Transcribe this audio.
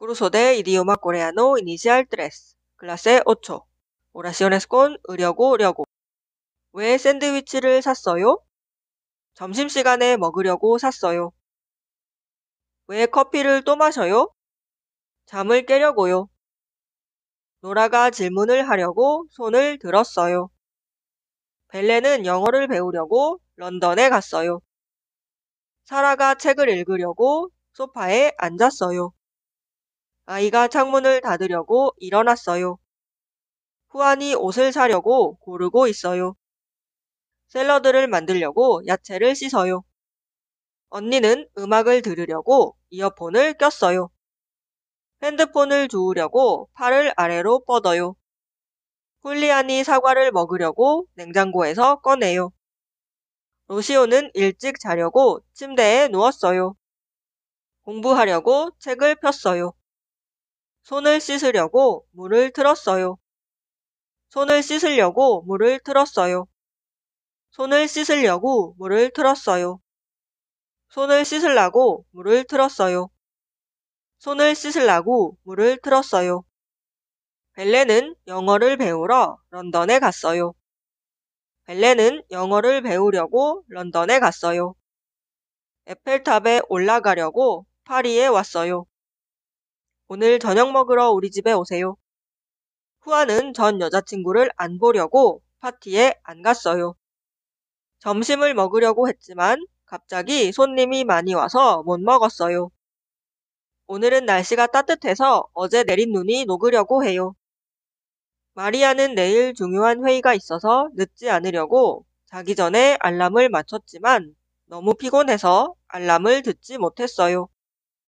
Curso de idioma coreano inicial 3. clase 8. Oraciones con 으려고 려고. 왜 샌드위치를 샀어요? 점심시간에 먹으려고 샀어요. 왜 커피를 또 마셔요? 잠을 깨려고요. 노라가 질문을 하려고 손을 들었어요. 벨레는 영어를 배우려고 런던에 갔어요. 사라가 책을 읽으려고 소파에 앉았어요. 아이가 창문을 닫으려고 일어났어요. 후안이 옷을 사려고 고르고 있어요. 샐러드를 만들려고 야채를 씻어요. 언니는 음악을 들으려고 이어폰을 꼈어요. 핸드폰을 주우려고 팔을 아래로 뻗어요. 훌리안이 사과를 먹으려고 냉장고에서 꺼내요. 로시오는 일찍 자려고 침대에 누웠어요. 공부하려고 책을 폈어요. 손을 씻으려고 물을 틀었어요. 손을 씻으려고 물을 틀었어요. 손을 씻으려고 물을 틀었어요. 손을 씻으려고 물을 틀었어요. 손을 씻으려고 물을 틀었어요. 벨레는 영어를 배우러 런던에 갔어요. 벨레는 영어를 배우려고 런던에 갔어요. 에펠탑에 올라가려고 파리에 왔어요. 오늘 저녁 먹으러 우리 집에 오세요. 후아는 전 여자친구를 안 보려고 파티에 안 갔어요. 점심을 먹으려고 했지만 갑자기 손님이 많이 와서 못 먹었어요. 오늘은 날씨가 따뜻해서 어제 내린 눈이 녹으려고 해요. 마리아는 내일 중요한 회의가 있어서 늦지 않으려고 자기 전에 알람을 맞췄지만 너무 피곤해서 알람을 듣지 못했어요.